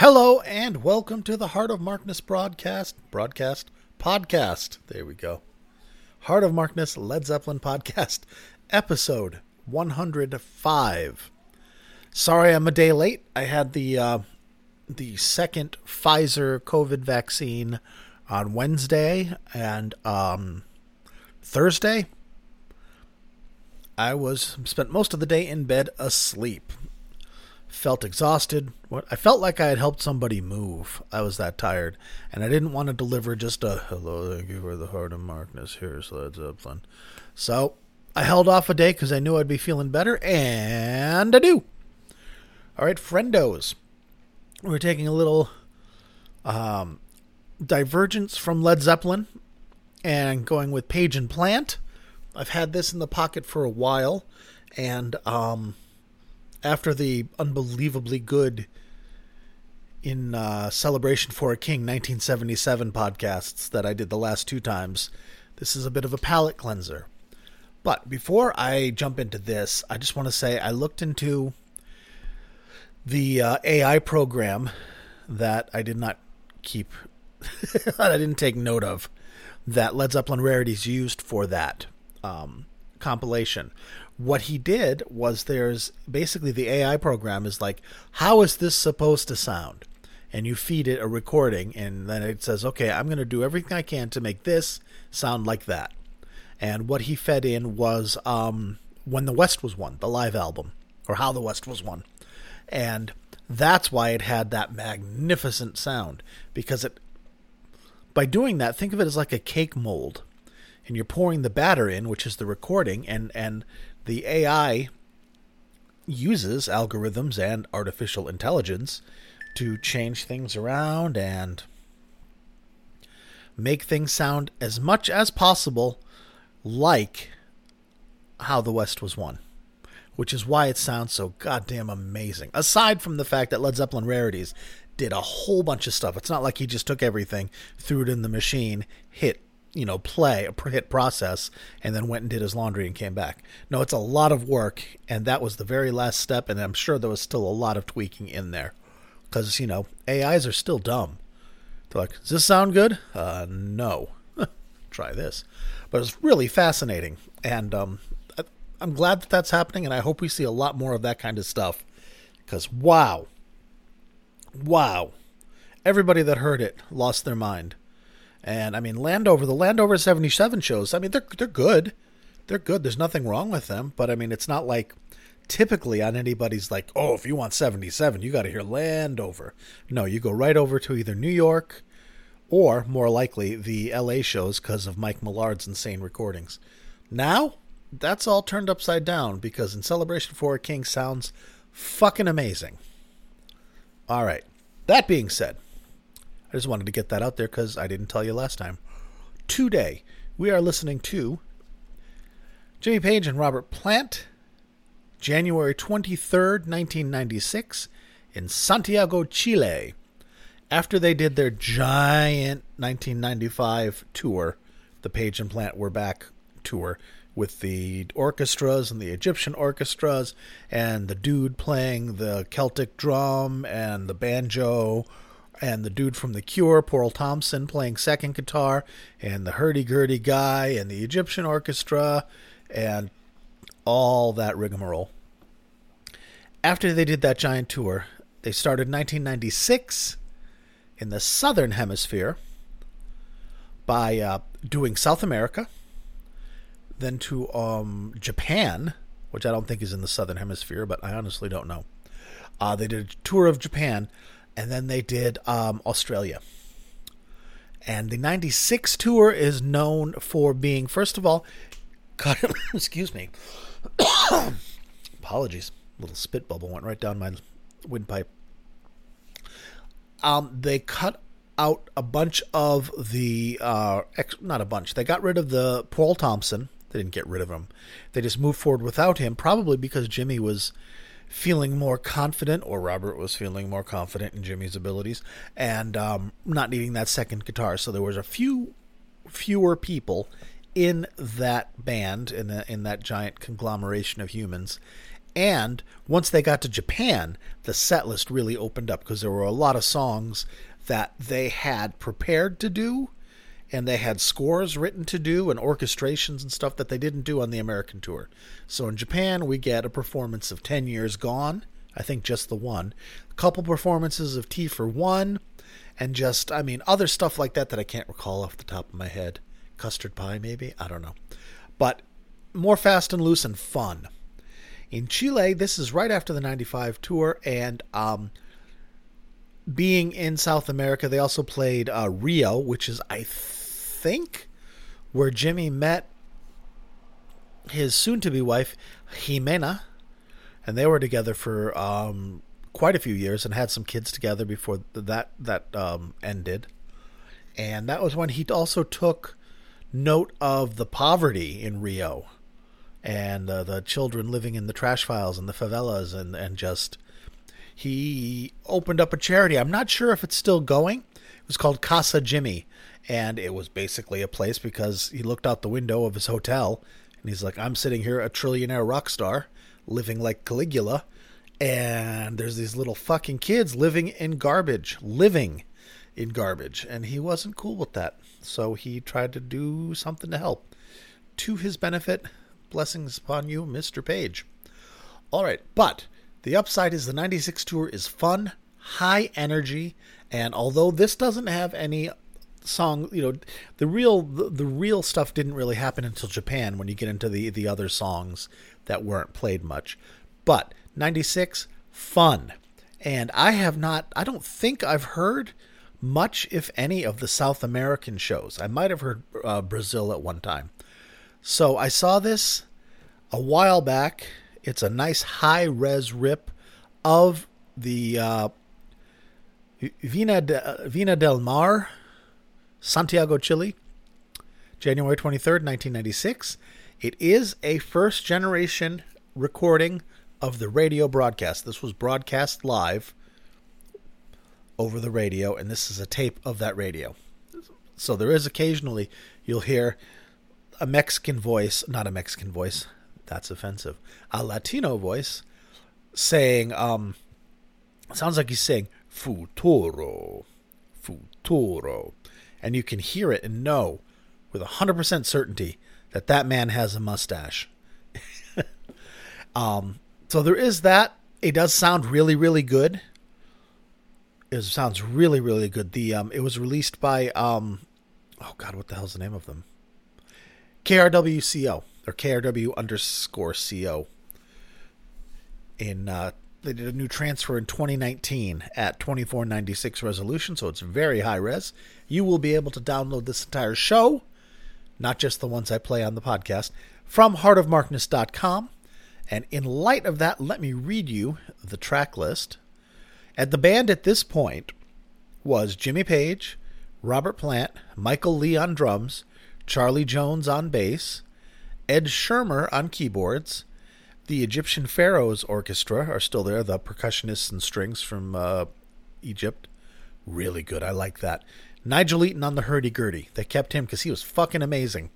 Hello and welcome to the Heart of Markness broadcast, broadcast, podcast. There we go. Heart of Markness Led Zeppelin podcast, episode 105. Sorry, I'm a day late. I had the uh, the second Pfizer COVID vaccine on Wednesday and um, Thursday. I was spent most of the day in bed asleep felt exhausted. What I felt like I had helped somebody move. I was that tired, and I didn't want to deliver just a hello, thank you for the heart of Markness. Here's Led Zeppelin. So I held off a day because I knew I'd be feeling better, and I do. All right, friendos, we're taking a little um, divergence from Led Zeppelin and going with Page and Plant. I've had this in the pocket for a while, and um, after the unbelievably good in uh, celebration for a king 1977 podcasts that i did the last two times this is a bit of a palate cleanser. But before i jump into this i just want to say i looked into the uh, ai program that i did not keep that i didn't take note of that led zeppelin rarities used for that um, compilation what he did was there's basically the AI program is like, how is this supposed to sound? And you feed it a recording, and then it says, okay, I'm going to do everything I can to make this sound like that. And what he fed in was um, When the West Was Won, the live album, or How the West Was Won. And that's why it had that magnificent sound, because it, by doing that, think of it as like a cake mold. And you're pouring the batter in, which is the recording, and, and the AI uses algorithms and artificial intelligence to change things around and make things sound as much as possible like how the West was won, which is why it sounds so goddamn amazing. Aside from the fact that Led Zeppelin Rarities did a whole bunch of stuff, it's not like he just took everything, threw it in the machine, hit you know, play, a hit process, and then went and did his laundry and came back. No, it's a lot of work, and that was the very last step, and I'm sure there was still a lot of tweaking in there. Because, you know, AIs are still dumb. They're like, does this sound good? Uh, no. Try this. But it's really fascinating, and um, I'm glad that that's happening, and I hope we see a lot more of that kind of stuff. Because, wow. Wow. Everybody that heard it lost their mind. And I mean, Landover, the Landover 77 shows, I mean, they're, they're good. They're good. There's nothing wrong with them. But I mean, it's not like typically on anybody's like, oh, if you want 77, you got to hear Landover. No, you go right over to either New York or more likely the LA shows because of Mike Millard's insane recordings. Now, that's all turned upside down because in Celebration for a King sounds fucking amazing. All right. That being said, I just wanted to get that out there because I didn't tell you last time. Today, we are listening to Jimmy Page and Robert Plant, January 23rd, 1996, in Santiago, Chile. After they did their giant 1995 tour, the Page and Plant were back tour with the orchestras and the Egyptian orchestras and the dude playing the Celtic drum and the banjo and the dude from The Cure, Paul Thompson, playing second guitar, and the hurdy-gurdy guy, and the Egyptian orchestra, and all that rigmarole. After they did that giant tour, they started 1996 in the southern hemisphere by uh, doing South America, then to um, Japan, which I don't think is in the southern hemisphere, but I honestly don't know. Uh, they did a tour of Japan and then they did um, Australia. And the 96 tour is known for being, first of all, excuse me, apologies, little spit bubble went right down my windpipe. Um, they cut out a bunch of the, uh, ex- not a bunch, they got rid of the Paul Thompson. They didn't get rid of him. They just moved forward without him, probably because Jimmy was feeling more confident, or Robert was feeling more confident in Jimmy's abilities, and um, not needing that second guitar. So there was a few fewer people in that band in the, in that giant conglomeration of humans, And once they got to Japan, the set list really opened up because there were a lot of songs that they had prepared to do and they had scores written to do and orchestrations and stuff that they didn't do on the American tour. So in Japan, we get a performance of 10 Years Gone, I think just the one, a couple performances of Tea for One, and just, I mean, other stuff like that that I can't recall off the top of my head. Custard Pie, maybe? I don't know. But more fast and loose and fun. In Chile, this is right after the 95 tour, and um, being in South America, they also played uh, Rio, which is, I think, where Jimmy met his soon to be wife, Jimena, and they were together for um, quite a few years and had some kids together before that that um, ended. And that was when he also took note of the poverty in Rio and uh, the children living in the trash files and the favelas and and just he opened up a charity. I'm not sure if it's still going. It was called Casa Jimmy and it was basically a place because he looked out the window of his hotel and he's like I'm sitting here a trillionaire rock star living like Caligula and there's these little fucking kids living in garbage, living in garbage and he wasn't cool with that. So he tried to do something to help. To his benefit, blessings upon you, Mr. Page. All right, but the upside is the 96 tour is fun, high energy, and although this doesn't have any song, you know, the real the, the real stuff didn't really happen until Japan when you get into the the other songs that weren't played much. But 96 fun. And I have not I don't think I've heard much, if any, of the South American shows. I might have heard uh, Brazil at one time. So I saw this a while back. It's a nice high res rip of the uh, Vina, de, Vina del Mar, Santiago, Chile, January 23rd, 1996. It is a first generation recording of the radio broadcast. This was broadcast live over the radio, and this is a tape of that radio. So there is occasionally you'll hear a Mexican voice, not a Mexican voice, that's offensive, a Latino voice saying, um, sounds like he's saying futuro, futuro. And you can hear it and know with 100% certainty that that man has a mustache. um, so there is that. It does sound really, really good. It sounds really, really good. The um, it was released by um, oh god, what the hell's the name of them? KRWCO or KRW underscore CO. In uh, they did a new transfer in 2019 at 2496 resolution, so it's very high res. You will be able to download this entire show, not just the ones I play on the podcast, from heartofmarkness.com. And in light of that, let me read you the track list and the band at this point was Jimmy Page, Robert Plant, Michael Lee on drums, Charlie Jones on bass, Ed Shearmur on keyboards. The Egyptian Pharaohs Orchestra are still there, the percussionists and strings from uh, Egypt. Really good. I like that. Nigel Eaton on the hurdy-gurdy. They kept him because he was fucking amazing.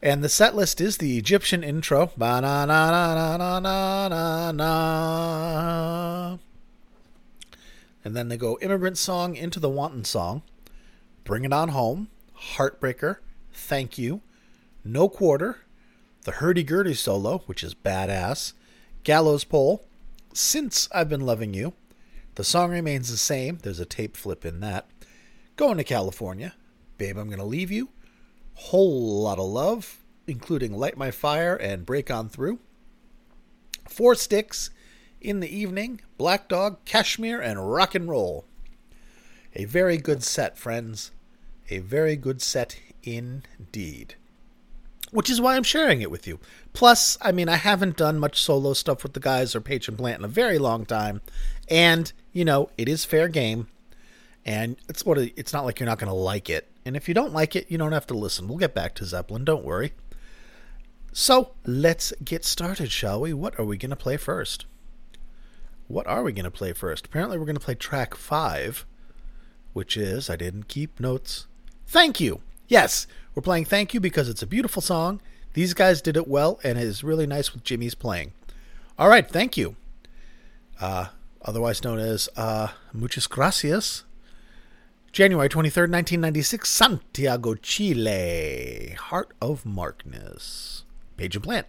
And the set list is the Egyptian intro. And then they go Immigrant Song into the Wanton Song, Bring It On Home, Heartbreaker, Thank You, No Quarter, the hurdy-gurdy solo, which is badass, Gallows Pole, Since I've Been Loving You, the song remains the same, there's a tape flip in that, Going to California, Babe I'm Gonna Leave You, Whole Lot of Love, including Light My Fire and Break On Through, Four Sticks, in the evening, Black Dog, Kashmir, and Rock and Roll. A very good set, friends. A very good set indeed. Which is why I'm sharing it with you. Plus, I mean, I haven't done much solo stuff with the guys or Page and Plant in a very long time. And, you know, it is fair game. And it's what it's not like you're not going to like it. And if you don't like it, you don't have to listen. We'll get back to Zeppelin, don't worry. So, let's get started, shall we? What are we going to play first? what are we going to play first? Apparently, we're going to play track five, which is I didn't keep notes. Thank you. Yes, we're playing Thank You because it's a beautiful song. These guys did it well, and it is really nice with Jimmy's playing. All right, thank you. Uh, otherwise known as uh, Muchas Gracias. January 23rd, 1996, Santiago, Chile. Heart of Markness. Page and Plant.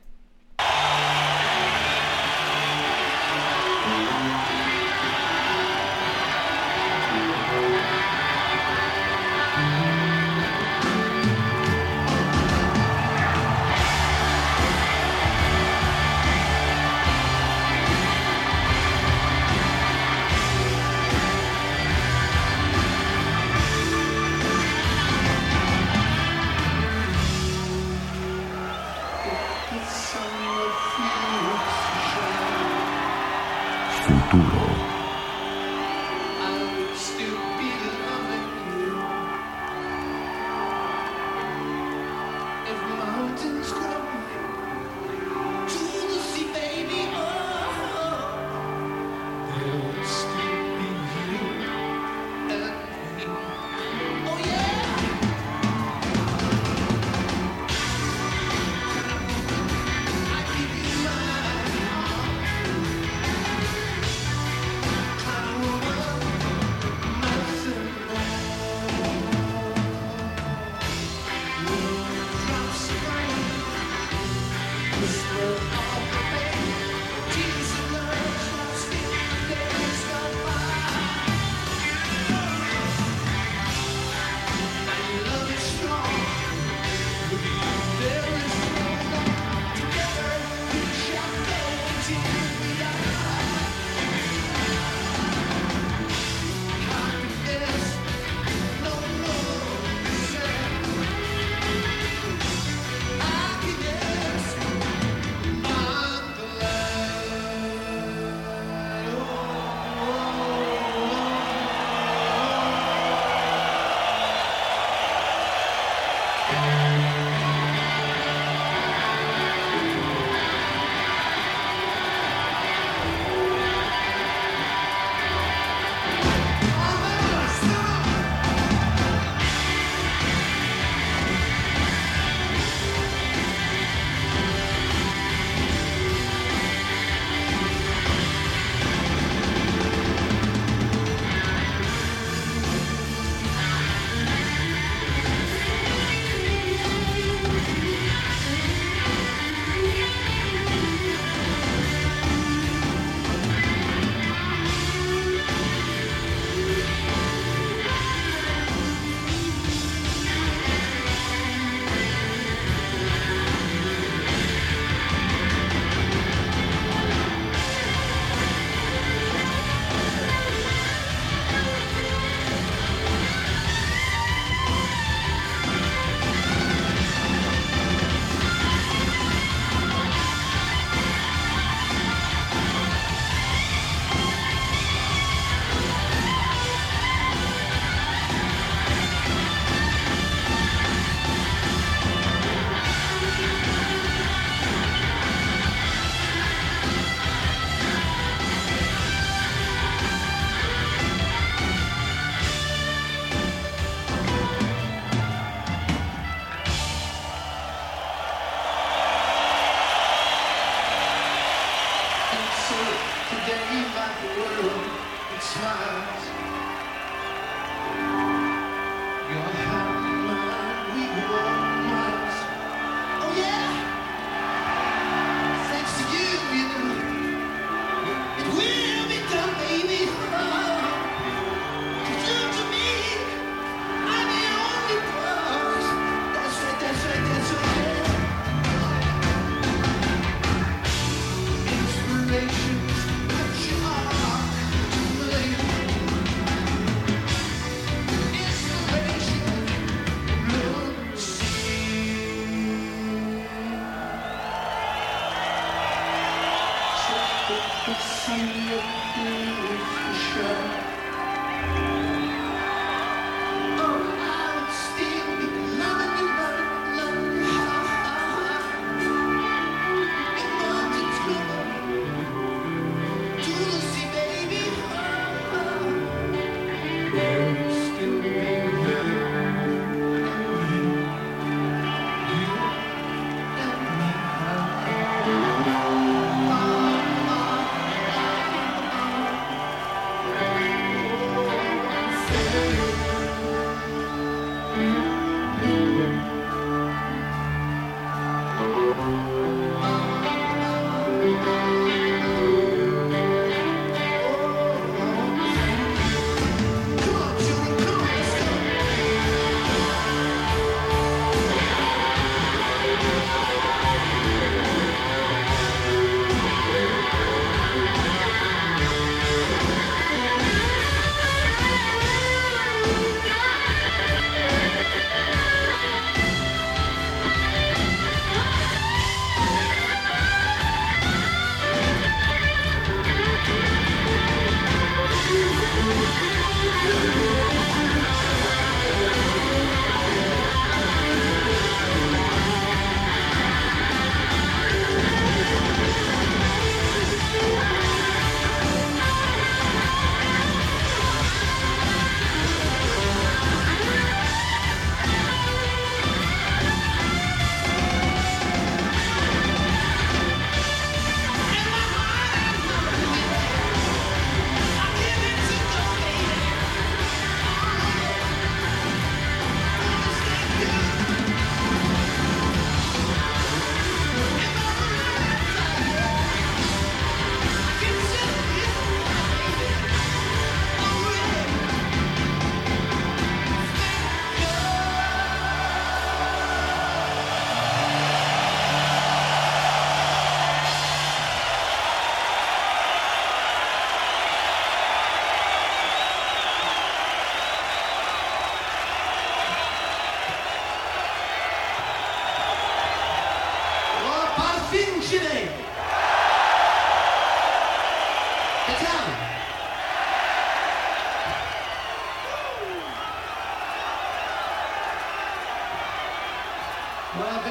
trance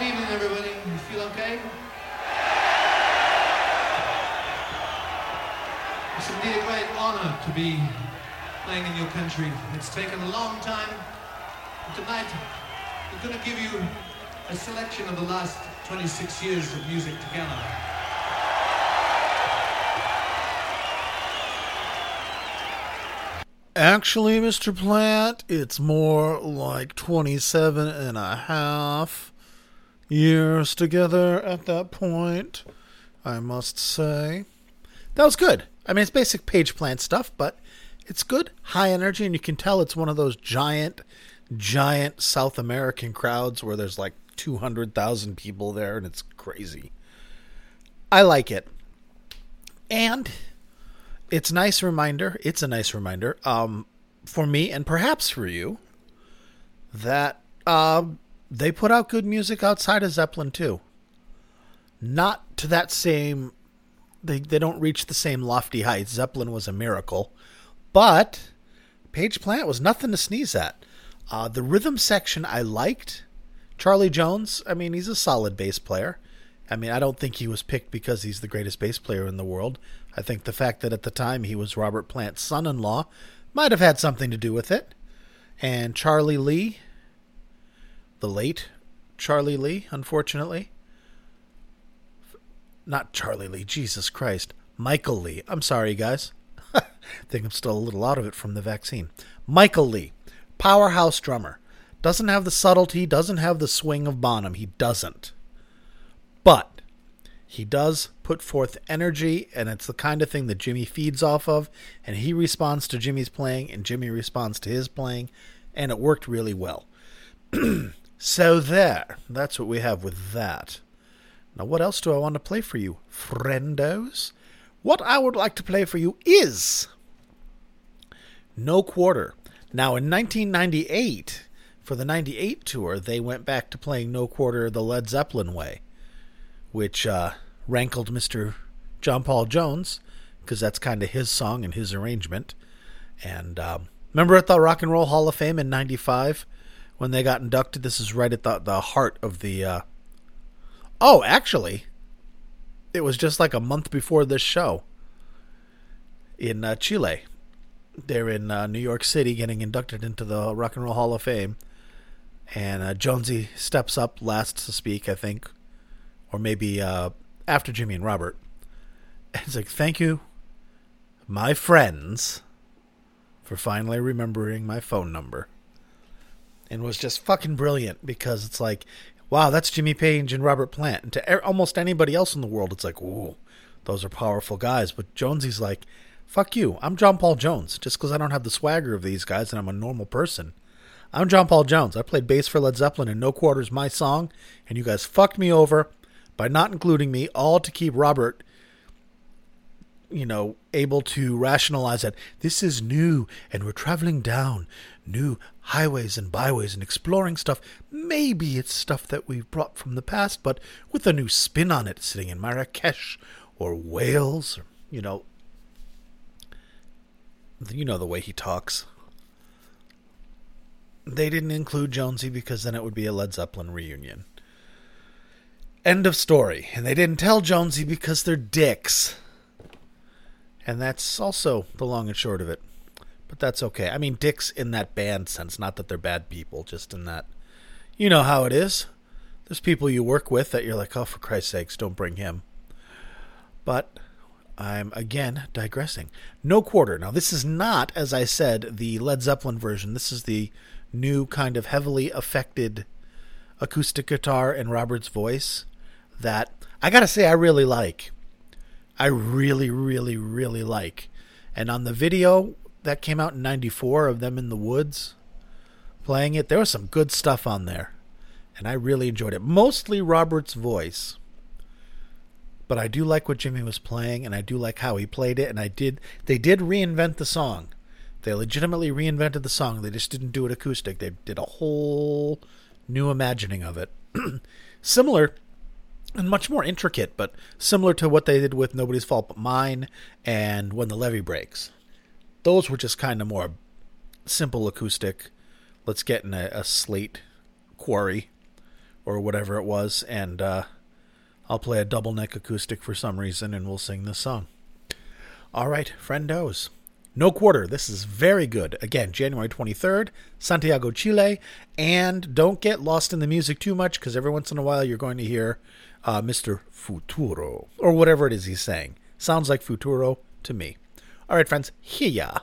evening, everybody. You feel okay? It's indeed a great honor to be playing in your country. It's taken a long time. But tonight, we're going to give you a selection of the last 26 years of music together. Actually, Mr. Plant, it's more like 27 and a half years together at that point, I must say. That was good. I mean, it's basic Page Plant stuff, but it's good, high energy, and you can tell it's one of those giant, giant South American crowds where there's like 200,000 people there and it's crazy. I like it. And it's nice reminder, it's a nice reminder um for me and perhaps for you that uh, they put out good music outside of Zeppelin too. Not to that same they they don't reach the same lofty heights. Zeppelin was a miracle, but Page Plant was nothing to sneeze at. Uh, the rhythm section I liked. Charlie Jones, I mean, he's a solid bass player. I mean, I don't think he was picked because he's the greatest bass player in the world. I think the fact that at the time he was Robert Plant's son in law might have had something to do with it. And Charlie Lee, the late Charlie Lee, unfortunately. Not Charlie Lee, Jesus Christ. Michael Lee. I'm sorry, guys. I think I'm still a little out of it from the vaccine. Michael Lee, powerhouse drummer. Doesn't have the subtlety, doesn't have the swing of Bonham. He doesn't. But he does put forth energy, and it's the kind of thing that Jimmy feeds off of, and he responds to Jimmy's playing, and Jimmy responds to his playing, and it worked really well. so there, that's what we have with that. Now, what else do I want to play for you, friendos? What I would like to play for you is No Quarter. Now, in 1998, for the 98 tour, they went back to playing No Quarter the Led Zeppelin way, which uh, rankled Mr. John Paul Jones, because that's kind of his song and his arrangement. And um, remember at the Rock and Roll Hall of Fame in 95 when they got inducted? This is right at the, the heart of the. Uh... Oh, actually, it was just like a month before this show in uh, Chile. They're in uh, New York City getting inducted into the Rock and Roll Hall of Fame and uh, Jonesy steps up last to speak, I think, or maybe uh, after Jimmy and Robert. And he's like, "Thank you, my friends, for finally remembering my phone number." And was just fucking brilliant because it's like, wow, that's Jimmy Page and Robert Plant, and to almost anybody else in the world, it's like, ooh, those are powerful guys. But Jonesy's like, fuck you, I'm John Paul Jones. Just because I don't have the swagger of these guys and I'm a normal person I'm John Paul Jones. I played bass for Led Zeppelin and No Quarters my song, and you guys fucked me over by not including me, all to keep Robert, you know, able to rationalize that this is new and we're traveling down new highways and byways and exploring stuff. Maybe it's stuff that we've brought from the past, but with a new spin on it, sitting in Marrakesh or Wales, or, you know, you know the way he talks they didn't include Jonesy because then it would be a Led Zeppelin reunion. End of story. And they didn't tell Jonesy because they're dicks. And that's also the long and short of it. But that's okay. I mean, dicks in that band sense, not that they're bad people, just in that. You know how it is. There's people you work with that you're like, oh, for Christ's sakes, don't bring him. But I'm again digressing. No quarter. Now, this is not, as I said, the Led Zeppelin version. This is the new kind of heavily affected acoustic guitar and Robert's voice that I gotta say I really like. I really, really, really like. And on the video that came out in '94 of them in the woods playing it, there was some good stuff on there, and I really enjoyed it. Mostly Robert's voice, but I do like what Jimmy was playing, and I do like how he played it. And I did they did reinvent the song. They legitimately reinvented the song. They just didn't do it acoustic. They did a whole new imagining of it. similar and much more intricate, but similar to what they did with Nobody's Fault But Mine and When the Levee Breaks. Those were just kind of more simple acoustic. Let's get in a, a slate quarry or whatever it was, and uh, I'll play a double neck acoustic for some reason, and we'll sing this song. All right, friendos. No quarter. This is very good. Again, January 23rd, Santiago, Chile. And don't get lost in the music too much because every once in a while you're going to hear uh, Mr. Futuro or whatever it is he's saying. Sounds like Futuro to me. All right, friends, here ya.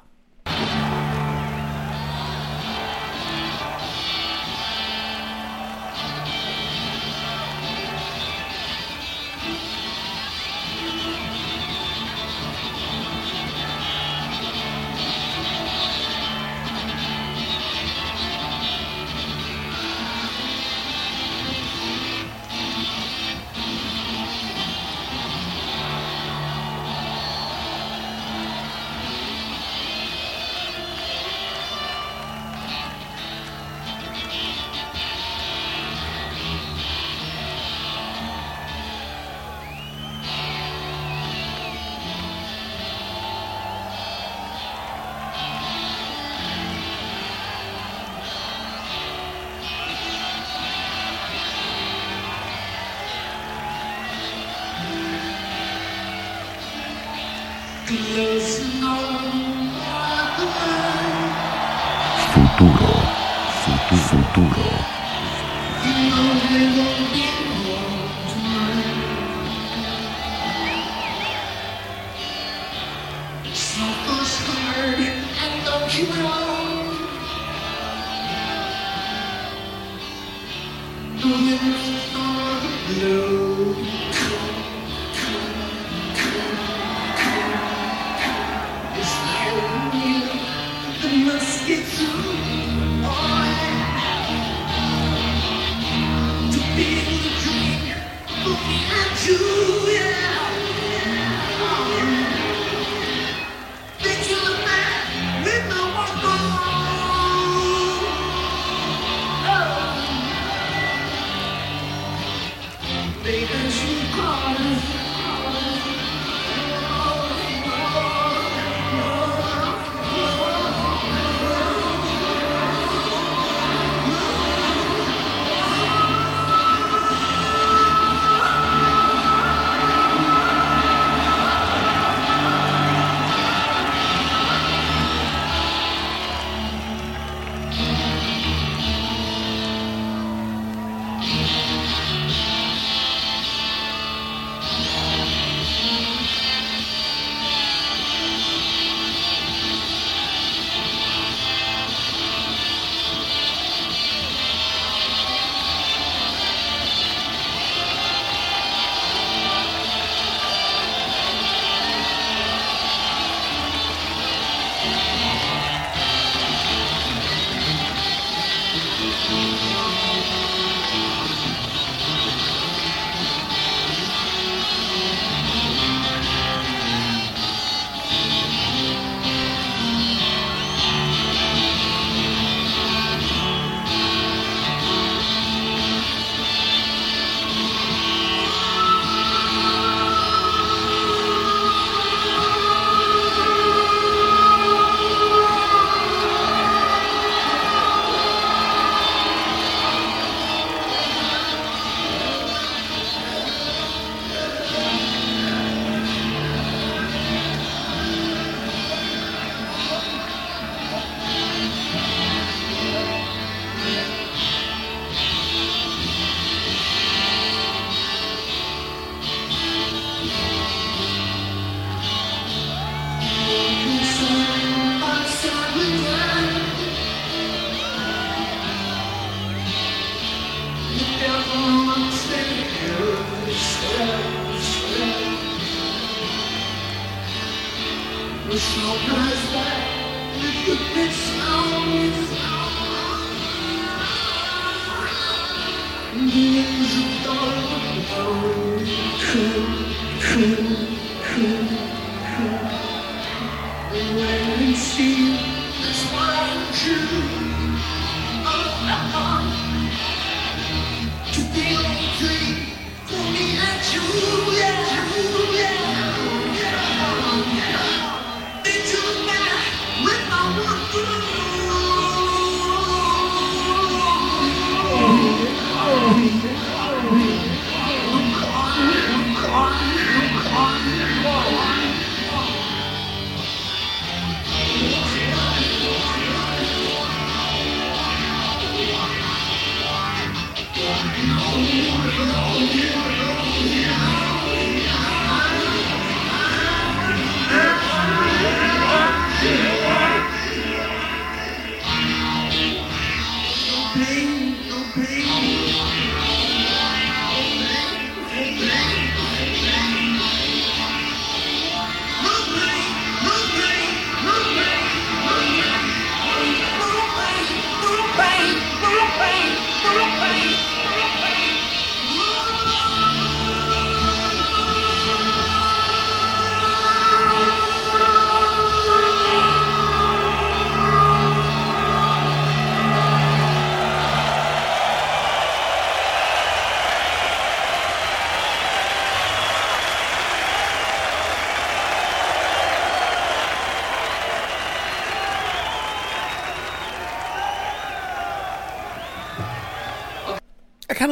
Into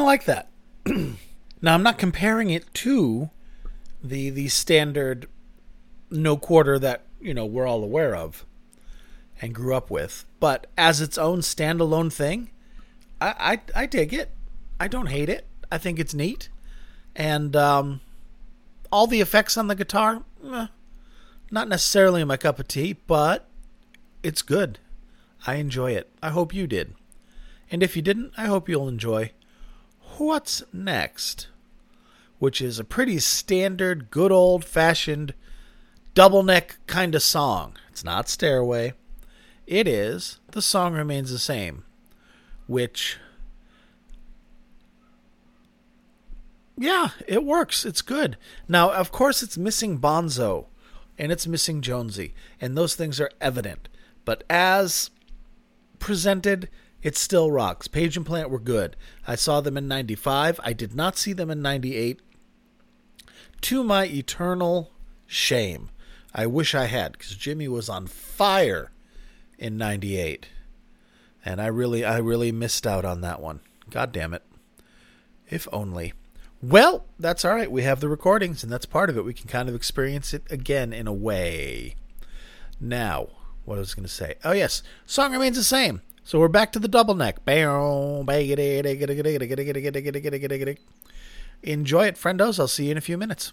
like that. now I'm not comparing it to the the standard no quarter that you know we're all aware of and grew up with, but as its own standalone thing, I I, I dig it. I don't hate it. I think it's neat, and um, all the effects on the guitar, eh, not necessarily my cup of tea, but it's good. I enjoy it. I hope you did. And if you didn't, I hope you'll enjoy What's Next, which is a pretty standard, good old fashioned double neck kind of song. It's not Stairway. It is The Song Remains the Same, which. Yeah, it works. It's good. Now, of course, it's missing Bonzo and it's missing Jonesy, and those things are evident. But as presented, it still rocks. Page and Plant were good. I saw them in 95. I did not see them in 98. To my eternal shame. I wish I had because Jimmy was on fire in 98. And I really I really missed out on that one. God damn it. If only. Well, that's all right. We have the recordings and that's part of it. We can kind of experience it again in a way. Now, what I was going to say. Oh yes, song remains the same. So we're back to the double neck. Enjoy it, friendos. I'll see you in a few minutes.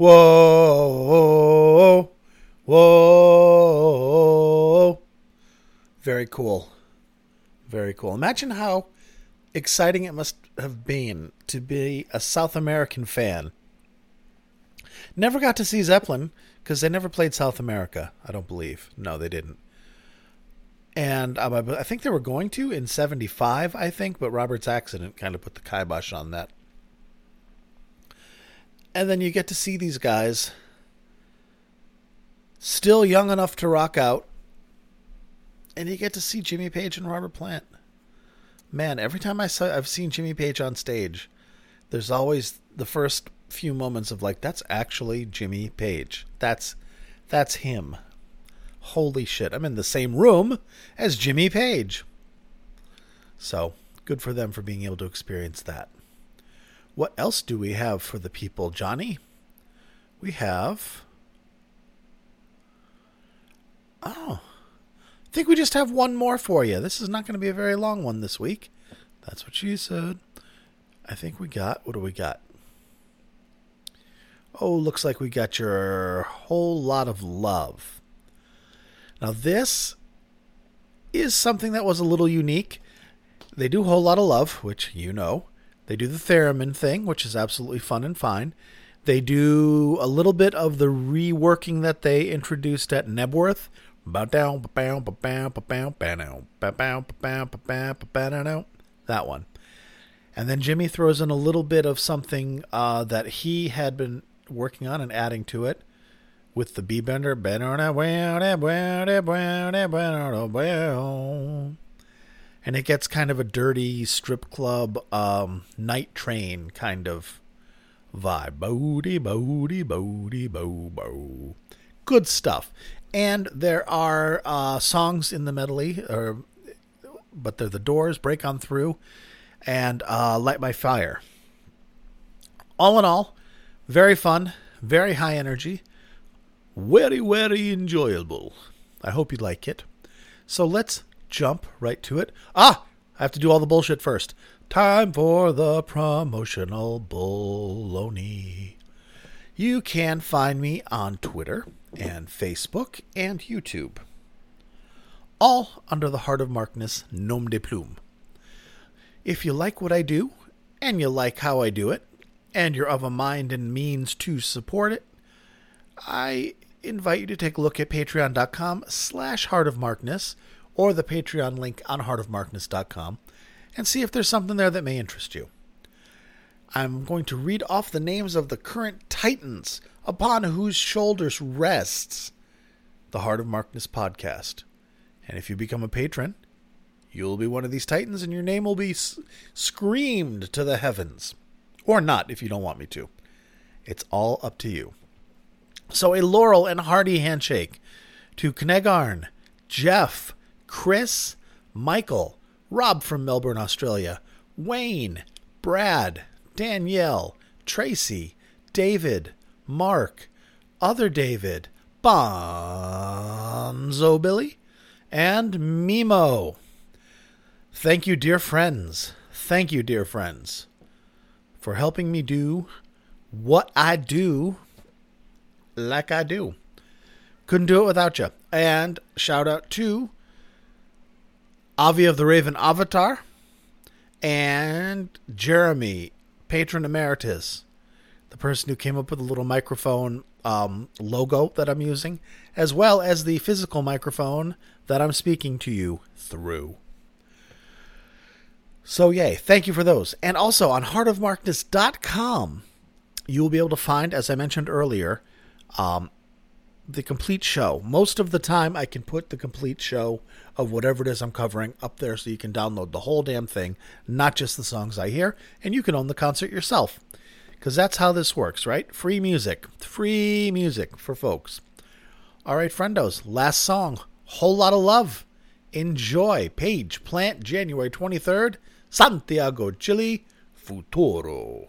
Whoa, whoa. Very cool. Very cool. Imagine how exciting it must have been to be a South American fan. Never got to see Zeppelin because they never played South America, I don't believe. No, they didn't. And um, I I think they were going to in 75, I think, but Robert's accident kind of put the kibosh on that. And then you get to see these guys still young enough to rock out. And you get to see Jimmy Page and Robert Plant. Man, every time I saw I've seen Jimmy Page on stage, there's always the first few moments of like that's actually Jimmy Page. That's that's him. Holy shit, I'm in the same room as Jimmy Page. So, good for them for being able to experience that. What else do we have for the people, Johnny? We have. Oh. I think we just have one more for you. This is not going to be a very long one this week. That's what she said. I think we got. What do we got? Oh, looks like we got your whole lot of love. Now, this is something that was a little unique. They do whole lot of love, which you know. They do the theremin thing, which is absolutely fun and fine. They do a little bit of the reworking that they introduced at Knebworth. That one. And then Jimmy throws in a little bit of something uh, that he had been working on and adding to it with the B bender. And it gets kind of a dirty strip club um, night train kind of vibe. Bodie, bodie, bodie, bo, bo. Good stuff. And there are uh, songs in the medley, or, but they're the doors, Break On Through, and uh, Light My Fire. All in all, very fun, very high energy, very, very enjoyable. I hope you like it. So let's jump right to it. Ah, I have to do all the bullshit first. Time for the promotional baloney. You can find me on Twitter and Facebook and YouTube. All under the Heart of Markness nom de plume. If you like what I do, and you like how I do it, and you're of a mind and means to support it, I invite you to take a look at patreon.com slash heartofmarkness or the Patreon link on heartofmarkness.com and see if there's something there that may interest you. I'm going to read off the names of the current titans upon whose shoulders rests the Heart of Markness podcast. And if you become a patron, you'll be one of these titans and your name will be s- screamed to the heavens. Or not if you don't want me to. It's all up to you. So a Laurel and hearty handshake to Knegarn, Jeff, Chris, Michael, Rob from Melbourne, Australia, Wayne, Brad, Danielle, Tracy, David, Mark, other David, Bonzo Billy, and Mimo. Thank you, dear friends. Thank you, dear friends, for helping me do what I do like I do. Couldn't do it without you. And shout out to Avi of the Raven Avatar and Jeremy, patron emeritus, the person who came up with the little microphone um, logo that I'm using, as well as the physical microphone that I'm speaking to you through. So, yay, thank you for those. And also on heartofmarkness.com, you will be able to find, as I mentioned earlier, um, the complete show. Most of the time, I can put the complete show of whatever it is I'm covering up there so you can download the whole damn thing, not just the songs I hear, and you can own the concert yourself. Because that's how this works, right? Free music. Free music for folks. All right, friendos, last song. Whole lot of love. Enjoy. Page Plant, January 23rd, Santiago, Chile, Futuro.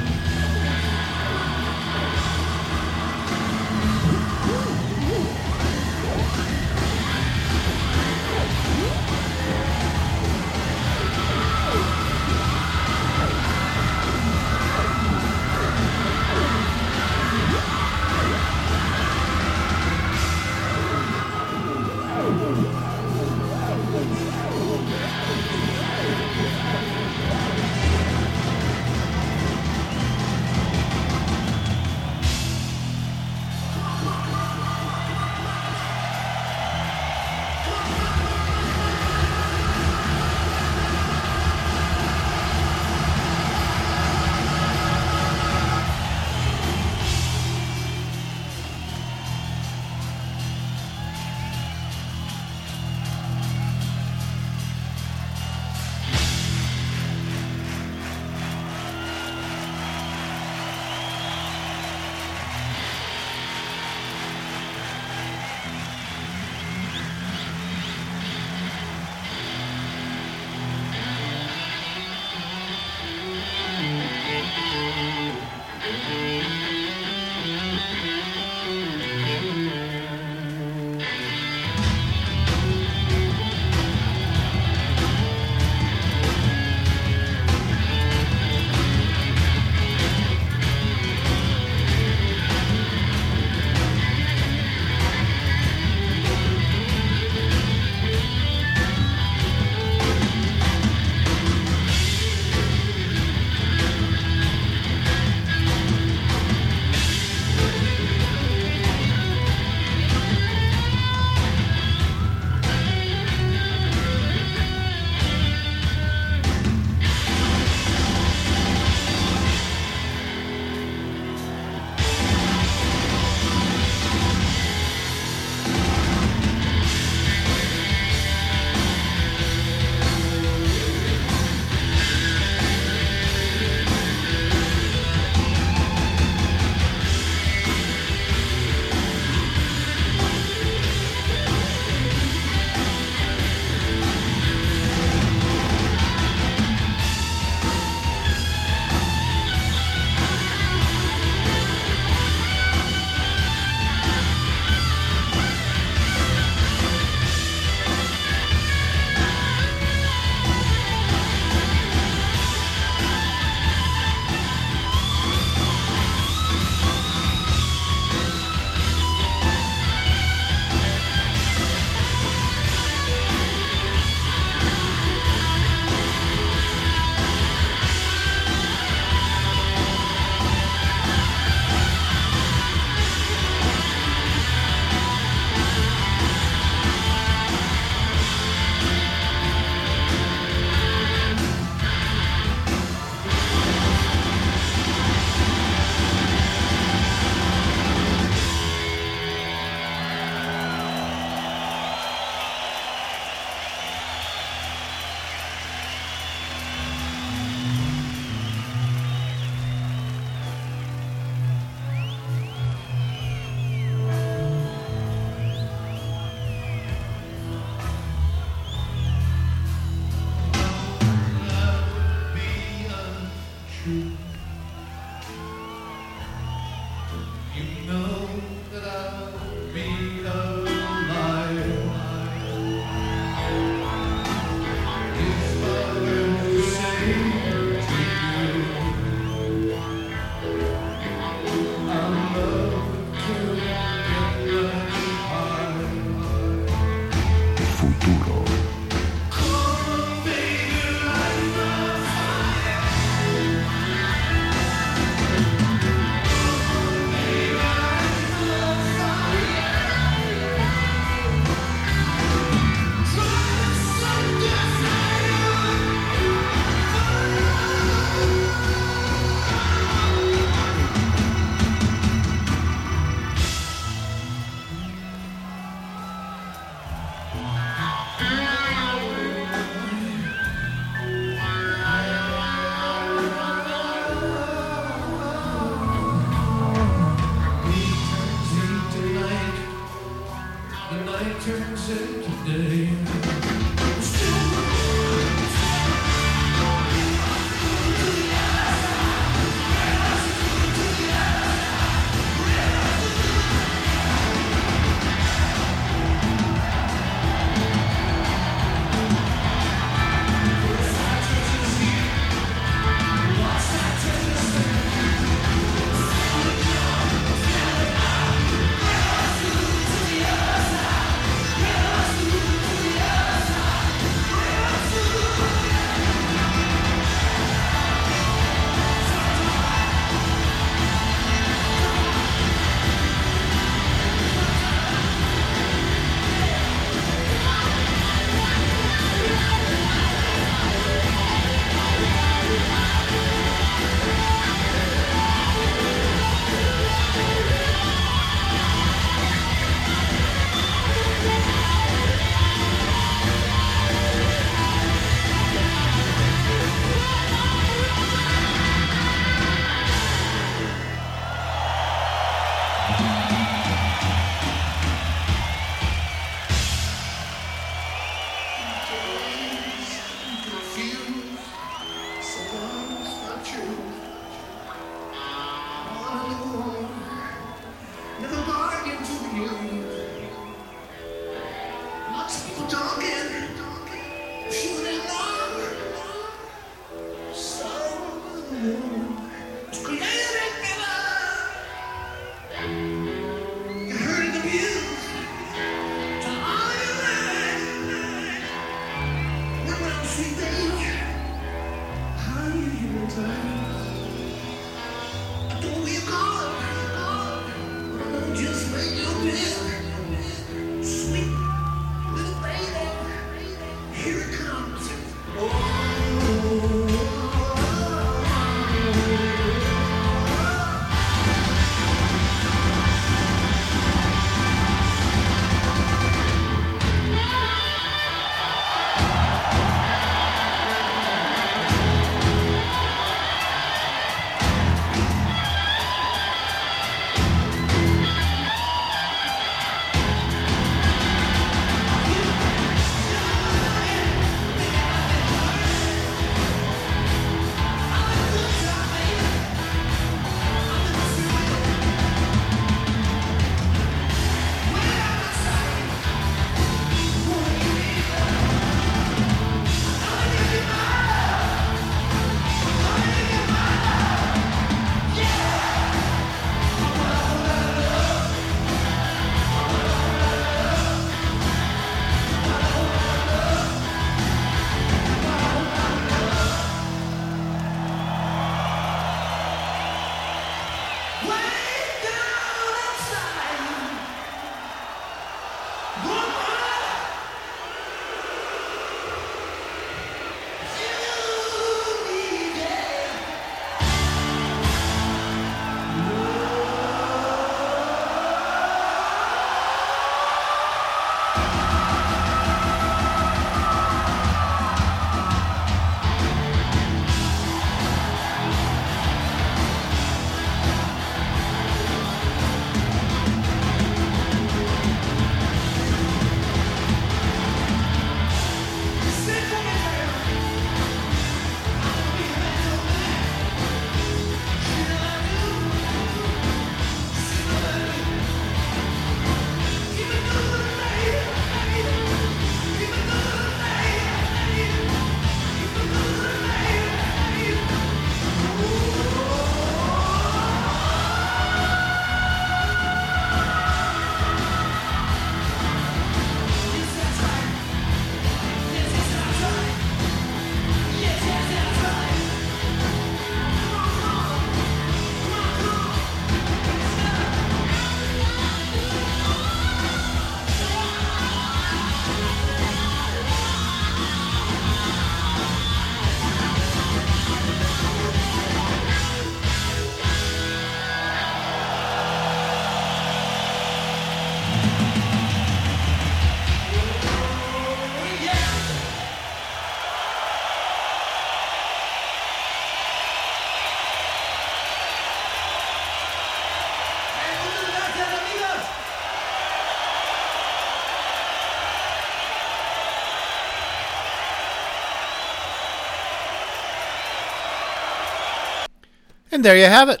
And there you have it.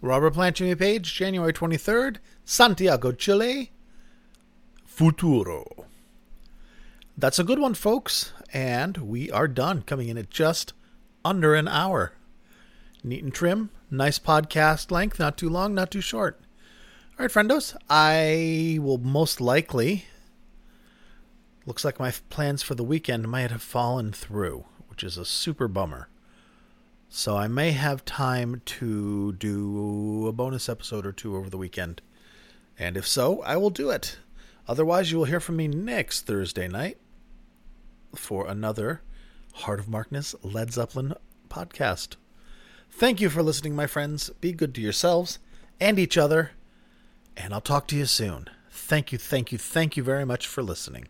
Robert Plant Jimmy Page, January 23rd, Santiago, Chile. Futuro. That's a good one, folks. And we are done, coming in at just under an hour. Neat and trim, nice podcast length, not too long, not too short. All right, friendos, I will most likely. Looks like my plans for the weekend might have fallen through, which is a super bummer. So I may have time to do a bonus episode or two over the weekend. And if so, I will do it. Otherwise, you will hear from me next Thursday night for another Heart of Markness Led Zeppelin podcast. Thank you for listening, my friends. Be good to yourselves and each other. And I'll talk to you soon. Thank you, thank you, thank you very much for listening.